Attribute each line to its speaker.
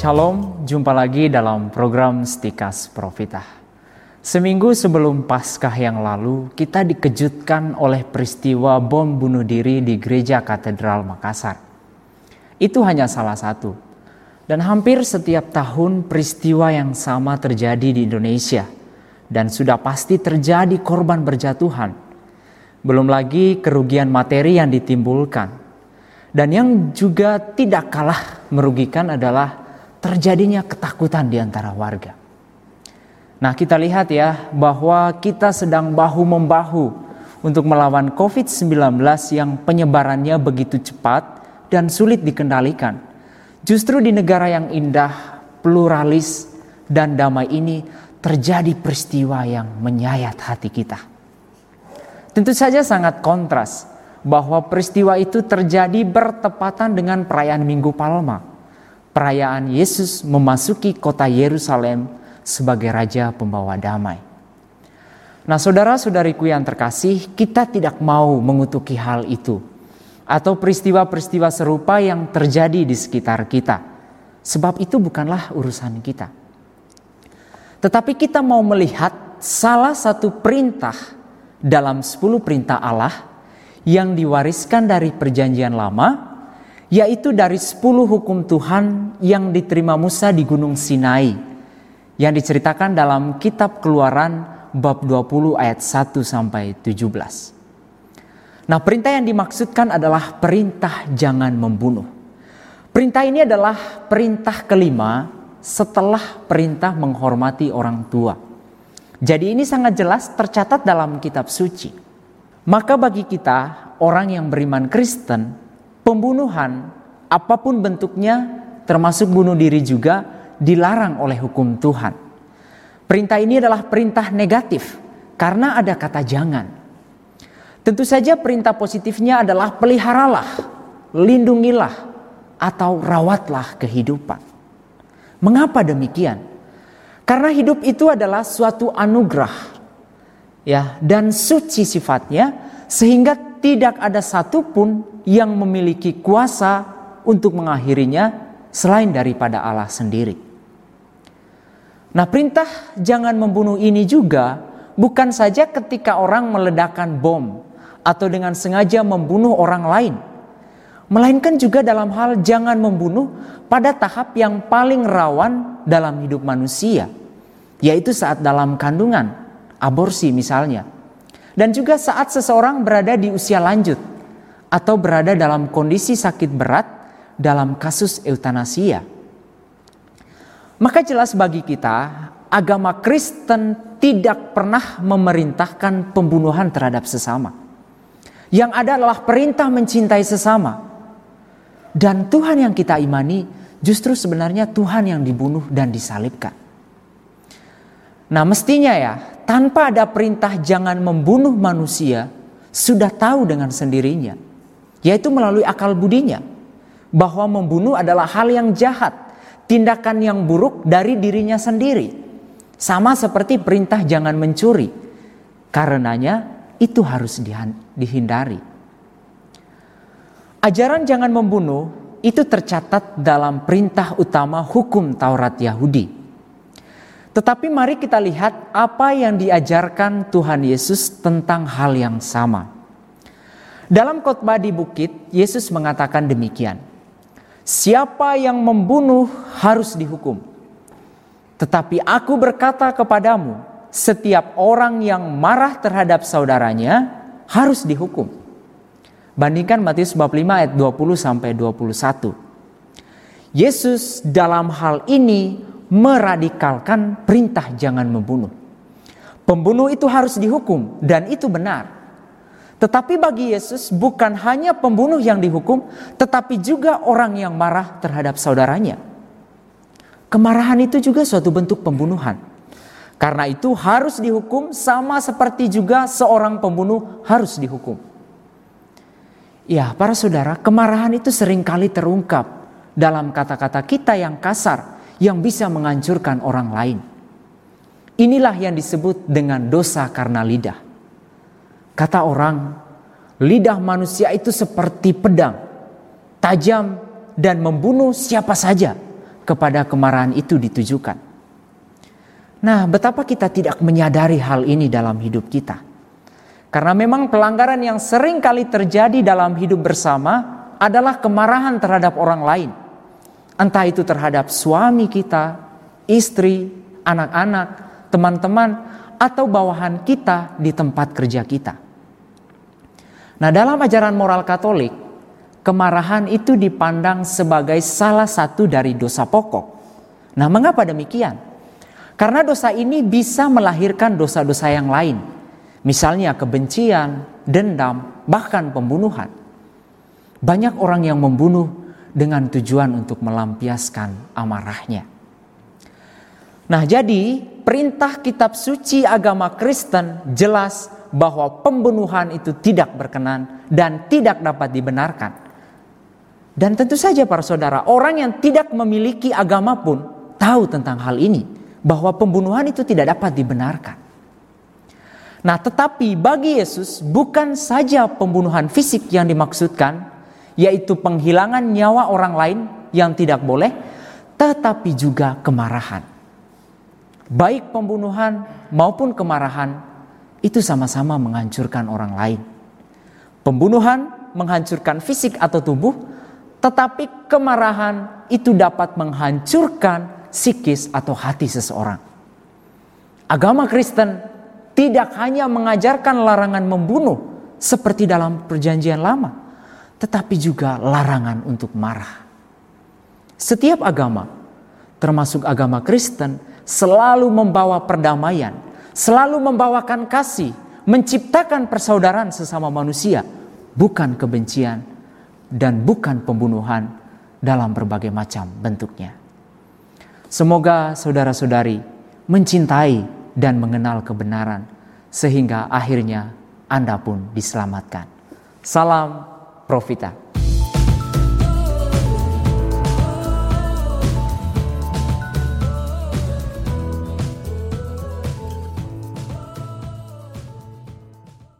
Speaker 1: Shalom, jumpa lagi dalam program Stikas Profitah. Seminggu sebelum Paskah yang lalu, kita dikejutkan oleh peristiwa bom bunuh diri di Gereja Katedral Makassar. Itu hanya salah satu. Dan hampir setiap tahun peristiwa yang sama terjadi di Indonesia. Dan sudah pasti terjadi korban berjatuhan. Belum lagi kerugian materi yang ditimbulkan. Dan yang juga tidak kalah merugikan adalah terjadinya ketakutan di antara warga. Nah, kita lihat ya bahwa kita sedang bahu-membahu untuk melawan COVID-19 yang penyebarannya begitu cepat dan sulit dikendalikan. Justru di negara yang indah, pluralis, dan damai ini terjadi peristiwa yang menyayat hati kita. Tentu saja sangat kontras bahwa peristiwa itu terjadi bertepatan dengan perayaan Minggu Palma perayaan Yesus memasuki kota Yerusalem sebagai raja pembawa damai. Nah, saudara-saudariku yang terkasih, kita tidak mau mengutuki hal itu atau peristiwa-peristiwa serupa yang terjadi di sekitar kita. Sebab itu bukanlah urusan kita. Tetapi kita mau melihat salah satu perintah dalam 10 perintah Allah yang diwariskan dari perjanjian lama yaitu dari sepuluh hukum Tuhan yang diterima Musa di Gunung Sinai yang diceritakan dalam kitab Keluaran bab 20 ayat 1 sampai 17. Nah, perintah yang dimaksudkan adalah perintah jangan membunuh. Perintah ini adalah perintah kelima setelah perintah menghormati orang tua. Jadi ini sangat jelas tercatat dalam kitab suci. Maka bagi kita orang yang beriman Kristen Pembunuhan apa pun bentuknya termasuk bunuh diri juga dilarang oleh hukum Tuhan. Perintah ini adalah perintah negatif karena ada kata jangan. Tentu saja perintah positifnya adalah peliharalah, lindungilah atau rawatlah kehidupan. Mengapa demikian? Karena hidup itu adalah suatu anugerah ya dan suci sifatnya sehingga tidak ada satupun yang memiliki kuasa untuk mengakhirinya selain daripada Allah sendiri. Nah, perintah jangan membunuh ini juga bukan saja ketika orang meledakkan bom atau dengan sengaja membunuh orang lain, melainkan juga dalam hal jangan membunuh pada tahap yang paling rawan dalam hidup manusia, yaitu saat dalam kandungan, aborsi misalnya, dan juga saat seseorang berada di usia lanjut atau berada dalam kondisi sakit berat dalam kasus eutanasia. Maka jelas bagi kita, agama Kristen tidak pernah memerintahkan pembunuhan terhadap sesama. Yang ada adalah perintah mencintai sesama. Dan Tuhan yang kita imani justru sebenarnya Tuhan yang dibunuh dan disalibkan. Nah mestinya ya, tanpa ada perintah jangan membunuh manusia, sudah tahu dengan sendirinya yaitu melalui akal budinya bahwa membunuh adalah hal yang jahat, tindakan yang buruk dari dirinya sendiri. Sama seperti perintah jangan mencuri. Karenanya itu harus dihindari. Ajaran jangan membunuh itu tercatat dalam perintah utama hukum Taurat Yahudi. Tetapi mari kita lihat apa yang diajarkan Tuhan Yesus tentang hal yang sama. Dalam khotbah di bukit, Yesus mengatakan demikian. Siapa yang membunuh harus dihukum. Tetapi aku berkata kepadamu, setiap orang yang marah terhadap saudaranya harus dihukum. Bandingkan Matius bab 5 ayat 20 sampai 21. Yesus dalam hal ini meradikalkan perintah jangan membunuh. Pembunuh itu harus dihukum dan itu benar. Tetapi bagi Yesus bukan hanya pembunuh yang dihukum, tetapi juga orang yang marah terhadap saudaranya. Kemarahan itu juga suatu bentuk pembunuhan. Karena itu harus dihukum sama seperti juga seorang pembunuh harus dihukum. Ya, para saudara, kemarahan itu sering kali terungkap dalam kata-kata kita yang kasar yang bisa menghancurkan orang lain. Inilah yang disebut dengan dosa karena lidah. Kata orang, lidah manusia itu seperti pedang, tajam dan membunuh siapa saja kepada kemarahan itu ditujukan. Nah, betapa kita tidak menyadari hal ini dalam hidup kita. Karena memang pelanggaran yang sering kali terjadi dalam hidup bersama adalah kemarahan terhadap orang lain. Entah itu terhadap suami kita, istri, anak-anak, teman-teman, atau bawahan kita di tempat kerja kita. Nah, dalam ajaran moral Katolik, kemarahan itu dipandang sebagai salah satu dari dosa pokok. Nah, mengapa demikian? Karena dosa ini bisa melahirkan dosa-dosa yang lain, misalnya kebencian, dendam, bahkan pembunuhan. Banyak orang yang membunuh dengan tujuan untuk melampiaskan amarahnya. Nah, jadi perintah kitab suci agama Kristen jelas bahwa pembunuhan itu tidak berkenan dan tidak dapat dibenarkan. Dan tentu saja para saudara, orang yang tidak memiliki agama pun tahu tentang hal ini, bahwa pembunuhan itu tidak dapat dibenarkan. Nah, tetapi bagi Yesus bukan saja pembunuhan fisik yang dimaksudkan, yaitu penghilangan nyawa orang lain yang tidak boleh, tetapi juga kemarahan baik pembunuhan maupun kemarahan itu sama-sama menghancurkan orang lain. Pembunuhan menghancurkan fisik atau tubuh, tetapi kemarahan itu dapat menghancurkan psikis atau hati seseorang. Agama Kristen tidak hanya mengajarkan larangan membunuh seperti dalam Perjanjian Lama, tetapi juga larangan untuk marah. Setiap agama, termasuk agama Kristen, selalu membawa perdamaian, selalu membawakan kasih, menciptakan persaudaraan sesama manusia, bukan kebencian dan bukan pembunuhan dalam berbagai macam bentuknya. Semoga saudara-saudari mencintai dan mengenal kebenaran sehingga akhirnya Anda pun diselamatkan. Salam profita.